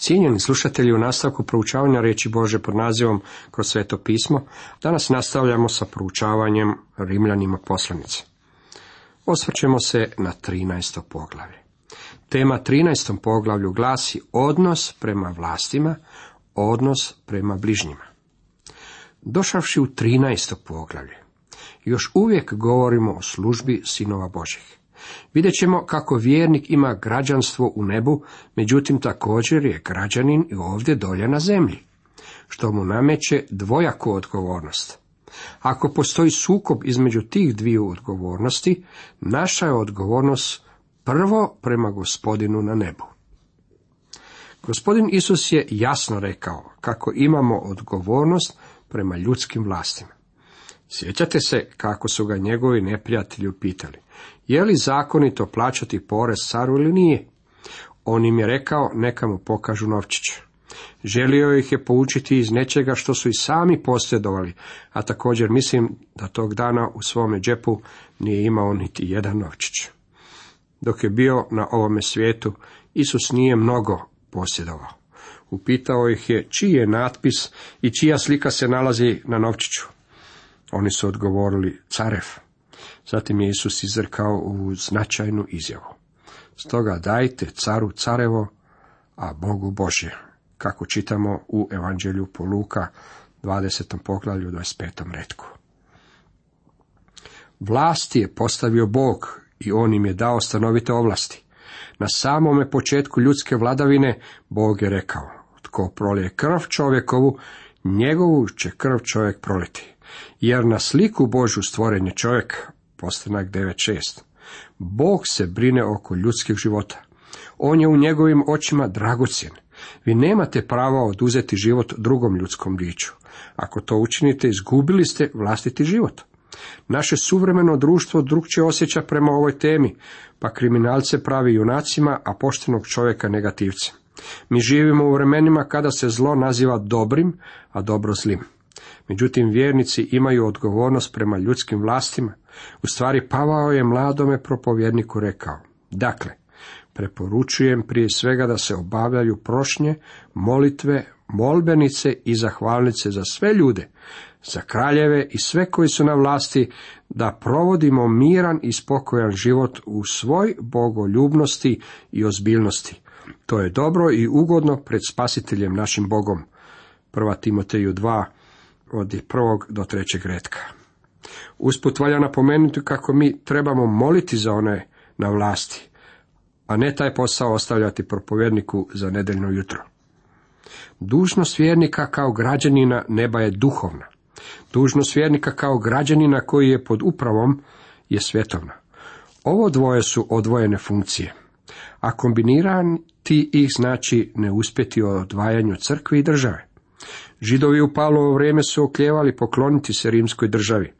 Cijenjeni slušatelji u nastavku proučavanja riječi Bože pod nazivom kroz sveto pismo, danas nastavljamo sa proučavanjem Rimljanima poslanice. Osvrćemo se na 13. poglavlje. Tema 13. poglavlju glasi odnos prema vlastima, odnos prema bližnjima. Došavši u 13. poglavlje, još uvijek govorimo o službi sinova Božih. Vidjet ćemo kako vjernik ima građanstvo u nebu, međutim također je građanin i ovdje dolje na zemlji, što mu nameće dvojaku odgovornost. Ako postoji sukob između tih dviju odgovornosti, naša je odgovornost prvo prema gospodinu na nebu. Gospodin Isus je jasno rekao kako imamo odgovornost prema ljudskim vlastima. Sjećate se kako su ga njegovi neprijatelji upitali, je li zakonito plaćati porez caru ili nije? On im je rekao, neka mu pokažu novčić. Želio ih je poučiti iz nečega što su i sami posjedovali, a također mislim da tog dana u svome džepu nije imao niti jedan novčić. Dok je bio na ovome svijetu, Isus nije mnogo posjedovao. Upitao ih je čiji je natpis i čija slika se nalazi na novčiću. Oni su odgovorili carev. Zatim je Isus izrekao u značajnu izjavu. Stoga dajte caru carevo, a Bogu Božje, kako čitamo u Evanđelju po Luka, 20. poglavlju, 25. redku. Vlasti je postavio Bog i on im je dao stanovite ovlasti. Na samome početku ljudske vladavine Bog je rekao, tko prolije krv čovjekovu, njegovu će krv čovjek proliti. Jer na sliku Božju stvoren je čovjek, postanak 9.6. Bog se brine oko ljudskih života. On je u njegovim očima dragocjen. Vi nemate prava oduzeti život drugom ljudskom biću. Ako to učinite, izgubili ste vlastiti život. Naše suvremeno društvo drugčije osjeća prema ovoj temi, pa kriminalce pravi junacima, a poštenog čovjeka negativcem. Mi živimo u vremenima kada se zlo naziva dobrim, a dobro zlim. Međutim, vjernici imaju odgovornost prema ljudskim vlastima. U stvari, Pavao je mladome propovjedniku rekao, dakle, preporučujem prije svega da se obavljaju prošnje, molitve, molbenice i zahvalnice za sve ljude, za kraljeve i sve koji su na vlasti, da provodimo miran i spokojan život u svoj bogoljubnosti i ozbiljnosti. To je dobro i ugodno pred spasiteljem našim Bogom. 1. Timoteju 2, od prvog do trećeg redka. Usput valja napomenuti kako mi trebamo moliti za one na vlasti, a ne taj posao ostavljati propovjedniku za nedeljno jutro. Dužnost vjernika kao građanina neba je duhovna. Dužnost vjernika kao građanina koji je pod upravom je svjetovna. Ovo dvoje su odvojene funkcije, a kombinirati ih znači ne uspjeti u odvajanju crkve i države. Židovi u Pavlovo vrijeme su okljevali pokloniti se rimskoj državi.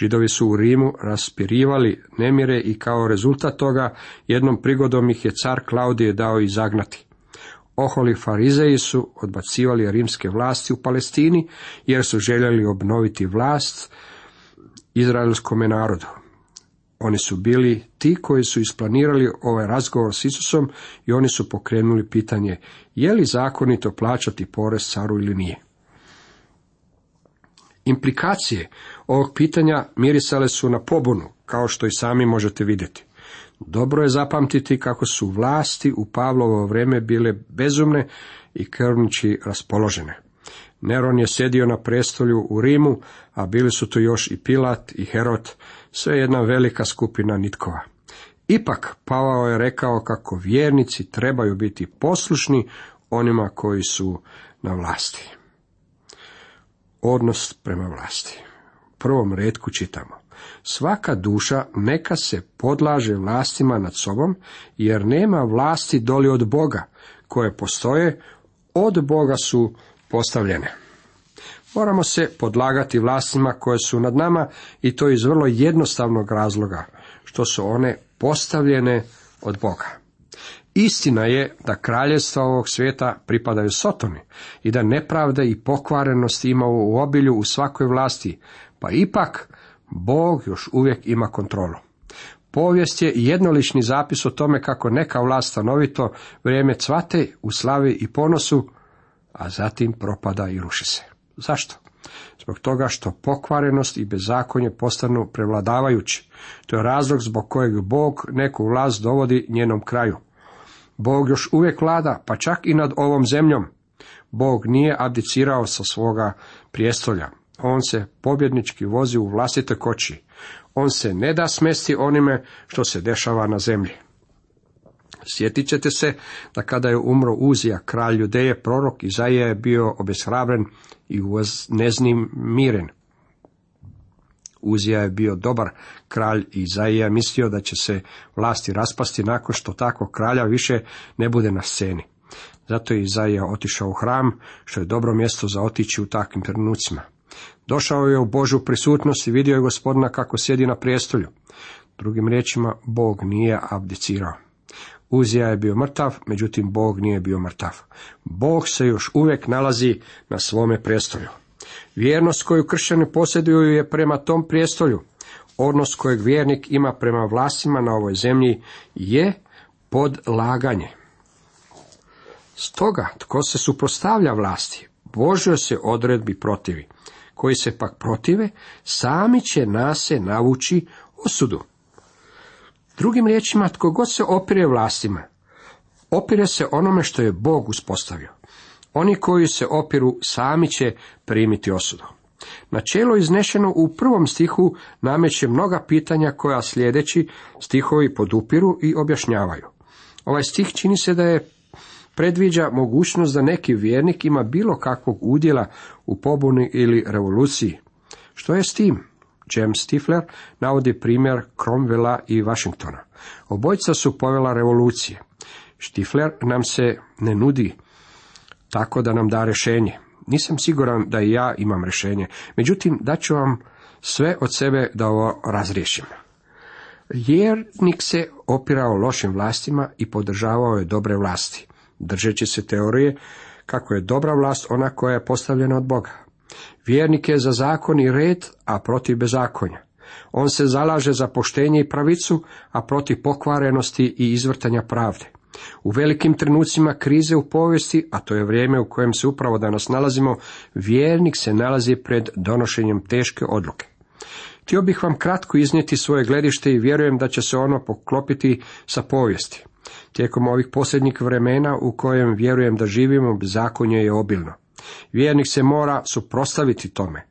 Židovi su u Rimu raspirivali nemire i kao rezultat toga jednom prigodom ih je car Klaudije dao i zagnati. Oholi farizeji su odbacivali rimske vlasti u Palestini jer su željeli obnoviti vlast izraelskome narodu. Oni su bili ti koji su isplanirali ovaj razgovor s Isusom i oni su pokrenuli pitanje je li zakonito plaćati porez caru ili nije. Implikacije ovog pitanja mirisale su na pobunu, kao što i sami možete vidjeti. Dobro je zapamtiti kako su vlasti u Pavlovo vrijeme bile bezumne i krvniči raspoložene. Neron je sjedio na prestolju u Rimu, a bili su tu još i Pilat i Herod, sve jedna velika skupina nitkova. Ipak Pavao je rekao kako vjernici trebaju biti poslušni onima koji su na vlasti odnos prema vlasti. U prvom redku čitamo. Svaka duša neka se podlaže vlastima nad sobom, jer nema vlasti doli od Boga, koje postoje, od Boga su postavljene. Moramo se podlagati vlastima koje su nad nama i to iz vrlo jednostavnog razloga, što su one postavljene od Boga. Istina je da kraljevstva ovog svijeta pripadaju Sotoni i da nepravda i pokvarenost ima u obilju u svakoj vlasti, pa ipak Bog još uvijek ima kontrolu. Povijest je jednolični zapis o tome kako neka vlast stanovito vrijeme cvate u slavi i ponosu, a zatim propada i ruši se. Zašto? Zbog toga što pokvarenost i bezakonje postanu prevladavajući. To je razlog zbog kojeg Bog neku vlast dovodi njenom kraju. Bog još uvijek vlada, pa čak i nad ovom zemljom. Bog nije abdicirao sa svoga prijestolja. On se pobjednički vozi u vlastite koči. On se ne da smesti onime što se dešava na zemlji. Sjetit ćete se da kada je umro Uzija, kralj Judeje, prorok Izaija je bio obeshrabren i neznim miren. Uzija je bio dobar kralj i Izaija mislio da će se vlasti raspasti nakon što tako kralja više ne bude na sceni. Zato je Izaija otišao u hram, što je dobro mjesto za otići u takvim trenucima. Došao je u Božu prisutnost i vidio je gospodina kako sjedi na prijestolju. Drugim riječima, Bog nije abdicirao. Uzija je bio mrtav, međutim Bog nije bio mrtav. Bog se još uvijek nalazi na svome prijestolju. Vjernost koju kršćani posjeduju je prema tom prijestolju. Odnos kojeg vjernik ima prema vlastima na ovoj zemlji je podlaganje. Stoga, tko se suprostavlja vlasti, Božoj se odredbi protivi. Koji se pak protive, sami će nase navući osudu. Drugim riječima, tko god se opire vlastima, opire se onome što je Bog uspostavio. Oni koji se opiru sami će primiti osudu. Načelo iznešeno u prvom stihu nameće mnoga pitanja koja sljedeći stihovi podupiru i objašnjavaju. Ovaj stih čini se da je predviđa mogućnost da neki vjernik ima bilo kakvog udjela u pobuni ili revoluciji. Što je s tim? James Stifler navodi primjer Cromwella i Washingtona. Obojca su povela revolucije. Stifler nam se ne nudi tako da nam da rješenje. Nisam siguran da i ja imam rješenje, međutim daću vam sve od sebe da ovo razriješim. Vjernik se opirao lošim vlastima i podržavao je dobre vlasti, držeći se teorije kako je dobra vlast ona koja je postavljena od Boga. Vjernik je za zakon i red, a protiv bezakonja. On se zalaže za poštenje i pravicu, a protiv pokvarenosti i izvrtanja pravde. U velikim trenucima krize u povijesti, a to je vrijeme u kojem se upravo danas nalazimo, vjernik se nalazi pred donošenjem teške odluke. Htio bih vam kratko iznijeti svoje gledište i vjerujem da će se ono poklopiti sa povijesti. Tijekom ovih posljednjih vremena u kojem vjerujem da živimo, zakonje je obilno. Vjernik se mora suprostaviti tome.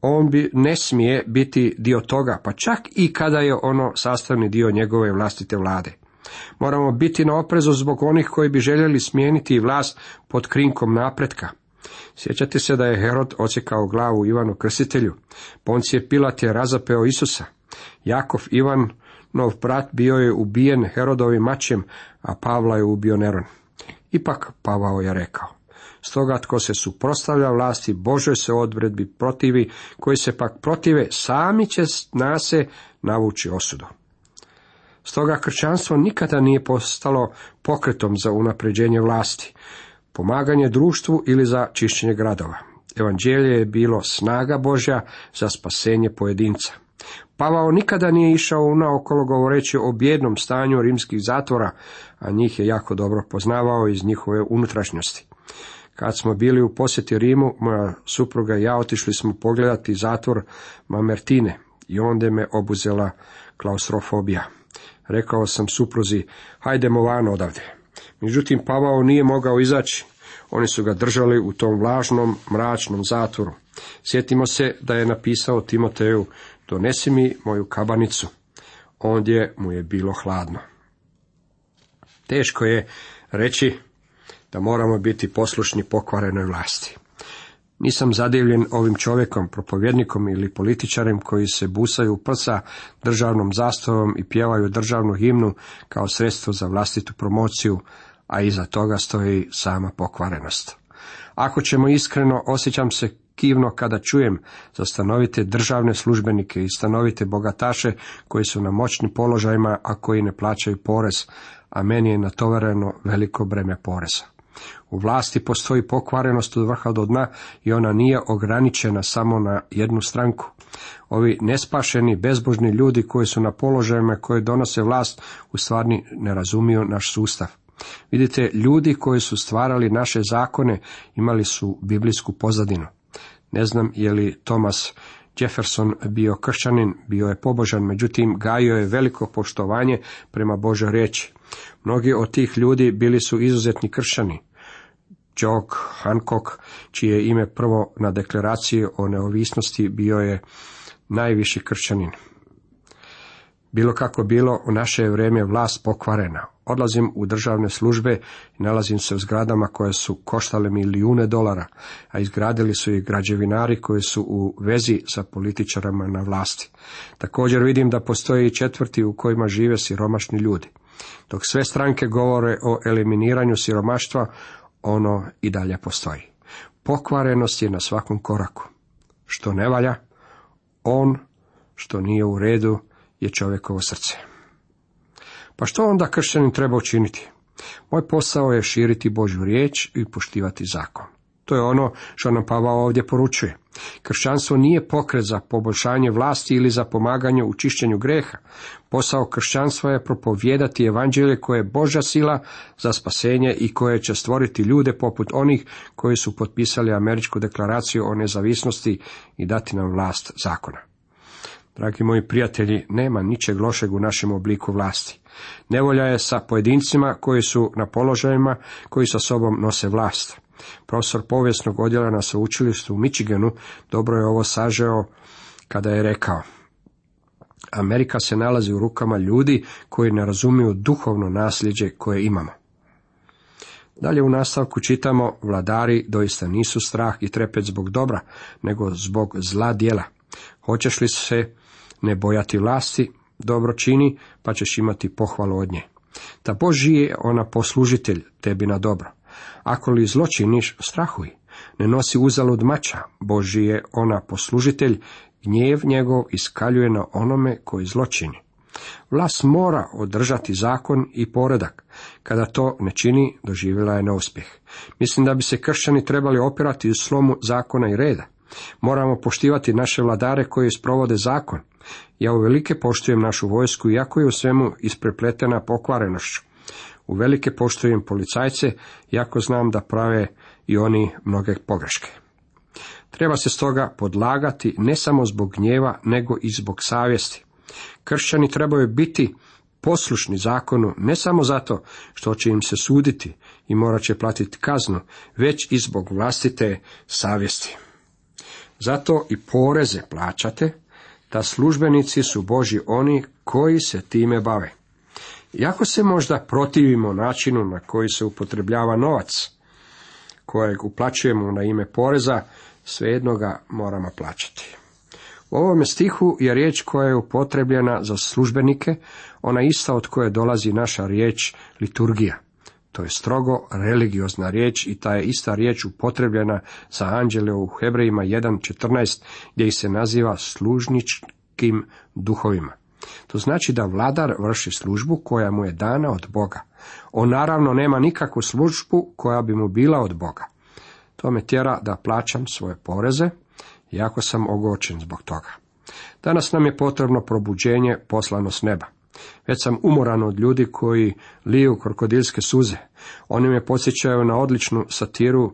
On bi ne smije biti dio toga, pa čak i kada je ono sastavni dio njegove vlastite vlade. Moramo biti na oprezu zbog onih koji bi željeli smijeniti vlast pod krinkom napretka. Sjećate se da je Herod ocekao glavu Ivanu Krstitelju. Poncije Pilat je razapeo Isusa. Jakov Ivanov brat bio je ubijen Herodovim mačem, a Pavla je ubio Neron. Ipak Pavao je rekao. Stoga tko se suprotstavlja vlasti Božoj se odredbi protivi, koji se pak protive, sami će nase navući osudu. Stoga kršćanstvo nikada nije postalo pokretom za unapređenje vlasti, pomaganje društvu ili za čišćenje gradova. Evanđelje je bilo snaga Božja za spasenje pojedinca. Pavao nikada nije išao naokolo govoreći o bjednom stanju rimskih zatvora, a njih je jako dobro poznavao iz njihove unutrašnjosti. Kad smo bili u posjeti Rimu, moja supruga i ja otišli smo pogledati zatvor Mamertine i onda me obuzela klaustrofobija. Rekao sam supruzi, hajdemo van odavde. Međutim, Pavao nije mogao izaći. Oni su ga držali u tom vlažnom, mračnom zatvoru. Sjetimo se da je napisao Timoteju, donesi mi moju kabanicu. Ondje mu je bilo hladno. Teško je reći da moramo biti poslušni pokvarenoj vlasti. Nisam zadivljen ovim čovjekom, propovjednikom ili političarem koji se busaju prsa državnom zastavom i pjevaju državnu himnu kao sredstvo za vlastitu promociju, a iza toga stoji sama pokvarenost. Ako ćemo iskreno, osjećam se kivno kada čujem za stanovite državne službenike i stanovite bogataše koji su na moćnim položajima, a koji ne plaćaju porez, a meni je natovareno veliko breme poreza. U vlasti postoji pokvarenost od vrha do dna i ona nije ograničena samo na jednu stranku. Ovi nespašeni, bezbožni ljudi koji su na položajima koji donose vlast u stvarni ne razumiju naš sustav. Vidite, ljudi koji su stvarali naše zakone imali su biblijsku pozadinu. Ne znam je li Thomas Jefferson bio kršćanin, bio je pobožan, međutim gajio je veliko poštovanje prema Božoj riječi. Mnogi od tih ljudi bili su izuzetni kršćani. Jock Hancock, čije ime prvo na deklaraciji o neovisnosti bio je najviši kršćanin. Bilo kako bilo, u naše je vrijeme vlast pokvarena. Odlazim u državne službe i nalazim se u zgradama koje su koštale milijune dolara, a izgradili su i građevinari koji su u vezi sa političarama na vlasti. Također vidim da postoje i četvrti u kojima žive siromašni ljudi. Dok sve stranke govore o eliminiranju siromaštva, ono i dalje postoji. Pokvarenost je na svakom koraku. Što ne valja, on što nije u redu je čovjekovo srce. Pa što onda kršćanin treba učiniti? Moj posao je širiti Božju riječ i poštivati zakon. To je ono što nam Pavao ovdje poručuje. Kršćanstvo nije pokret za poboljšanje vlasti ili za pomaganje u čišćenju greha. Posao kršćanstva je propovijedati evanđelje koje je Božja sila za spasenje i koje će stvoriti ljude poput onih koji su potpisali američku deklaraciju o nezavisnosti i dati nam vlast zakona. Dragi moji prijatelji, nema ničeg lošeg u našem obliku vlasti. Nevolja je sa pojedincima koji su na položajima koji sa sobom nose vlast. Profesor povijesnog odjela na sveučilištu u Michiganu dobro je ovo sažeo kada je rekao Amerika se nalazi u rukama ljudi koji ne razumiju duhovno nasljeđe koje imamo. Dalje u nastavku čitamo, vladari doista nisu strah i trepet zbog dobra, nego zbog zla dijela. Hoćeš li se ne bojati vlasti, dobro čini, pa ćeš imati pohvalu od nje. Ta Boži je ona poslužitelj tebi na dobro. Ako li zločiniš, strahuj. Ne nosi uzalud mača, Boži je ona poslužitelj, gnjev njegov iskaljuje na onome koji zločini. Vlas mora održati zakon i poredak. Kada to ne čini, doživjela je neuspjeh. Mislim da bi se kršćani trebali opirati u slomu zakona i reda. Moramo poštivati naše vladare koji sprovode zakon. Ja uvelike poštujem našu vojsku, iako je u svemu isprepletena pokvarenošću. Uvelike poštujem policajce, iako znam da prave i oni mnoge pogreške. Treba se stoga podlagati ne samo zbog gnjeva, nego i zbog savjesti. Kršćani trebaju biti poslušni zakonu ne samo zato što će im se suditi i morat će platiti kaznu, već i zbog vlastite savjesti. Zato i poreze plaćate, da službenici su Boži oni koji se time bave. Iako se možda protivimo načinu na koji se upotrebljava novac, kojeg uplaćujemo na ime poreza, svejedno ga moramo plaćati. U ovome stihu je riječ koja je upotrebljena za službenike, ona ista od koje dolazi naša riječ liturgija. To je strogo religiozna riječ i ta je ista riječ upotrebljena za anđele u Hebrejima 1.14 gdje ih se naziva služničkim duhovima. To znači da vladar vrši službu koja mu je dana od Boga. On naravno nema nikakvu službu koja bi mu bila od Boga. To me tjera da plaćam svoje poreze, jako sam ogočen zbog toga. Danas nam je potrebno probuđenje poslano s neba. Već sam umoran od ljudi koji liju krokodilske suze. Oni me podsjećaju na odličnu satiru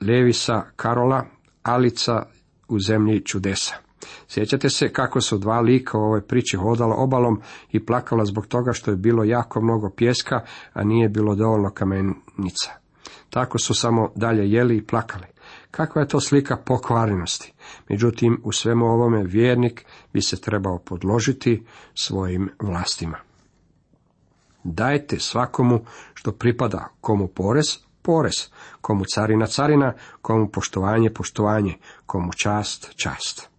Levisa Karola, Alica u zemlji čudesa. Sjećate se kako su dva lika u ovoj priči hodala obalom i plakala zbog toga što je bilo jako mnogo pjeska, a nije bilo dovoljno kamenica. Tako su samo dalje jeli i plakali. Kakva je to slika pokvarenosti? Međutim, u svemu ovome vjernik bi se trebao podložiti svojim vlastima. Dajte svakomu što pripada, komu porez, porez, komu carina, carina, komu poštovanje, poštovanje, komu čast, čast.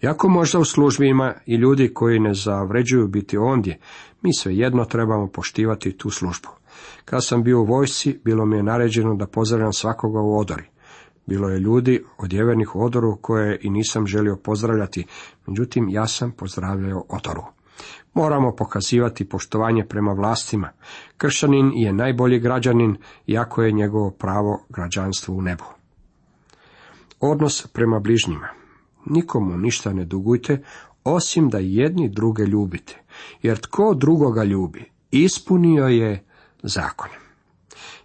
Jako možda u službi ima i ljudi koji ne zavređuju biti ondje, mi jedno trebamo poštivati tu službu. Kad sam bio u vojsci, bilo mi je naređeno da pozdravljam svakoga u odori. Bilo je ljudi odjevenih u odoru koje i nisam želio pozdravljati, međutim ja sam pozdravljao odoru. Moramo pokazivati poštovanje prema vlastima. Kršćanin je najbolji građanin, iako je njegovo pravo građanstvo u nebu. Odnos prema bližnjima. Nikomu ništa ne dugujte, osim da jedni druge ljubite. Jer tko drugoga ljubi, ispunio je zakon.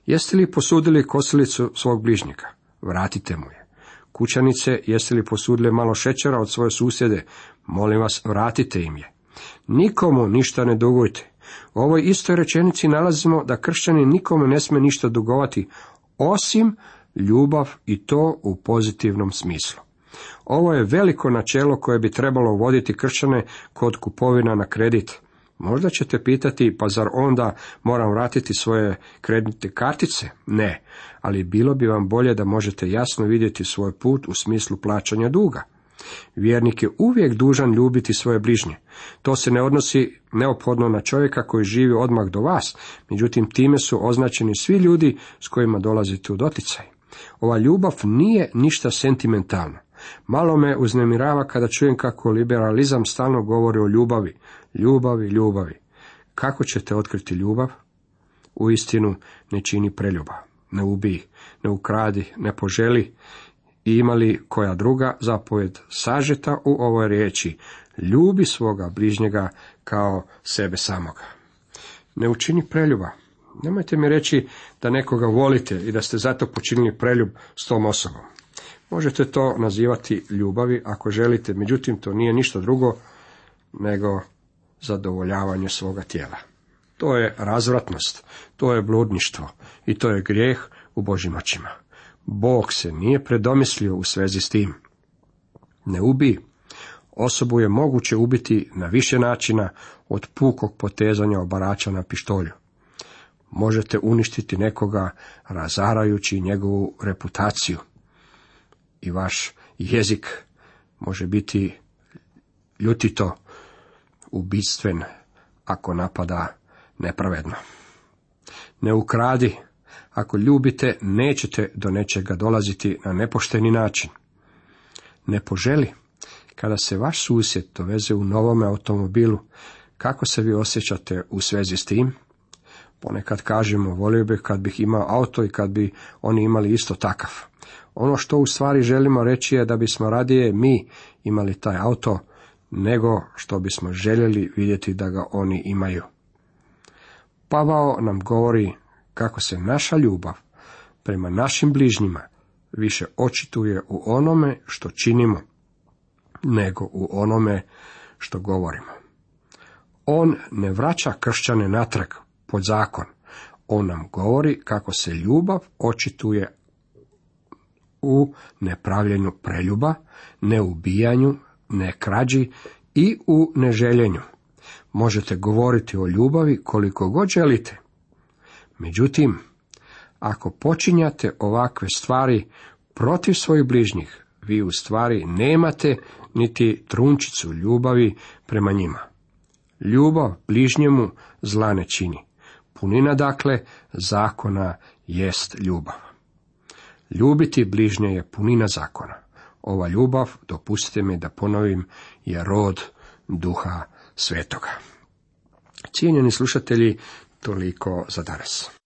Jeste li posudili kosilicu svog bližnjega? Vratite mu je. Kućanice, jeste li posudili malo šećera od svoje susjede? Molim vas, vratite im je. Nikomu ništa ne dugujte. U ovoj istoj rečenici nalazimo da kršćani nikome ne smije ništa dugovati, osim ljubav i to u pozitivnom smislu. Ovo je veliko načelo koje bi trebalo voditi kršćane kod kupovina na kredit. Možda ćete pitati, pa zar onda moram vratiti svoje kreditne kartice? Ne, ali bilo bi vam bolje da možete jasno vidjeti svoj put u smislu plaćanja duga. Vjernik je uvijek dužan ljubiti svoje bližnje. To se ne odnosi neophodno na čovjeka koji živi odmah do vas, međutim time su označeni svi ljudi s kojima dolazite u doticaj. Ova ljubav nije ništa sentimentalno. Malo me uznemirava kada čujem kako liberalizam stalno govori o ljubavi, ljubavi, ljubavi. Kako ćete otkriti ljubav? U istinu ne čini preljuba, ne ubij, ne ukradi, ne poželi i imali koja druga zapovjed sažeta u ovoj riječi, ljubi svoga bližnjega kao sebe samoga. Ne učini preljuba. Nemojte mi reći da nekoga volite i da ste zato počinili preljub s tom osobom. Možete to nazivati ljubavi ako želite, međutim to nije ništa drugo nego zadovoljavanje svoga tijela. To je razvratnost, to je bludništvo i to je grijeh u Božim očima. Bog se nije predomislio u svezi s tim. Ne ubi. Osobu je moguće ubiti na više načina od pukog potezanja obarača na pištolju. Možete uništiti nekoga razarajući njegovu reputaciju. I vaš jezik može biti ljutito ubistven ako napada nepravedno. Ne ukradi, ako ljubite, nećete do nečega dolaziti na nepošteni način. Ne poželi, kada se vaš susjed doveze u novome automobilu, kako se vi osjećate u svezi s tim? Ponekad kažemo, volio bih kad bih imao auto i kad bi oni imali isto takav. Ono što u stvari želimo reći je da bismo radije mi imali taj auto, nego što bismo željeli vidjeti da ga oni imaju. Pavao nam govori kako se naša ljubav prema našim bližnjima više očituje u onome što činimo, nego u onome što govorimo. On ne vraća kršćane natrag pod zakon. On nam govori kako se ljubav očituje u nepravljenju preljuba, neubijanju, ne krađi i u neželjenju. Možete govoriti o ljubavi koliko god želite. Međutim, ako počinjate ovakve stvari protiv svojih bližnjih, vi u stvari nemate niti trunčicu ljubavi prema njima. Ljubav bližnjemu zla ne čini. Punina dakle zakona jest ljubav. Ljubiti bližnje je punina zakona. Ova ljubav, dopustite mi da ponovim, je rod duha svetoga. Cijenjeni slušatelji, toliko za danas.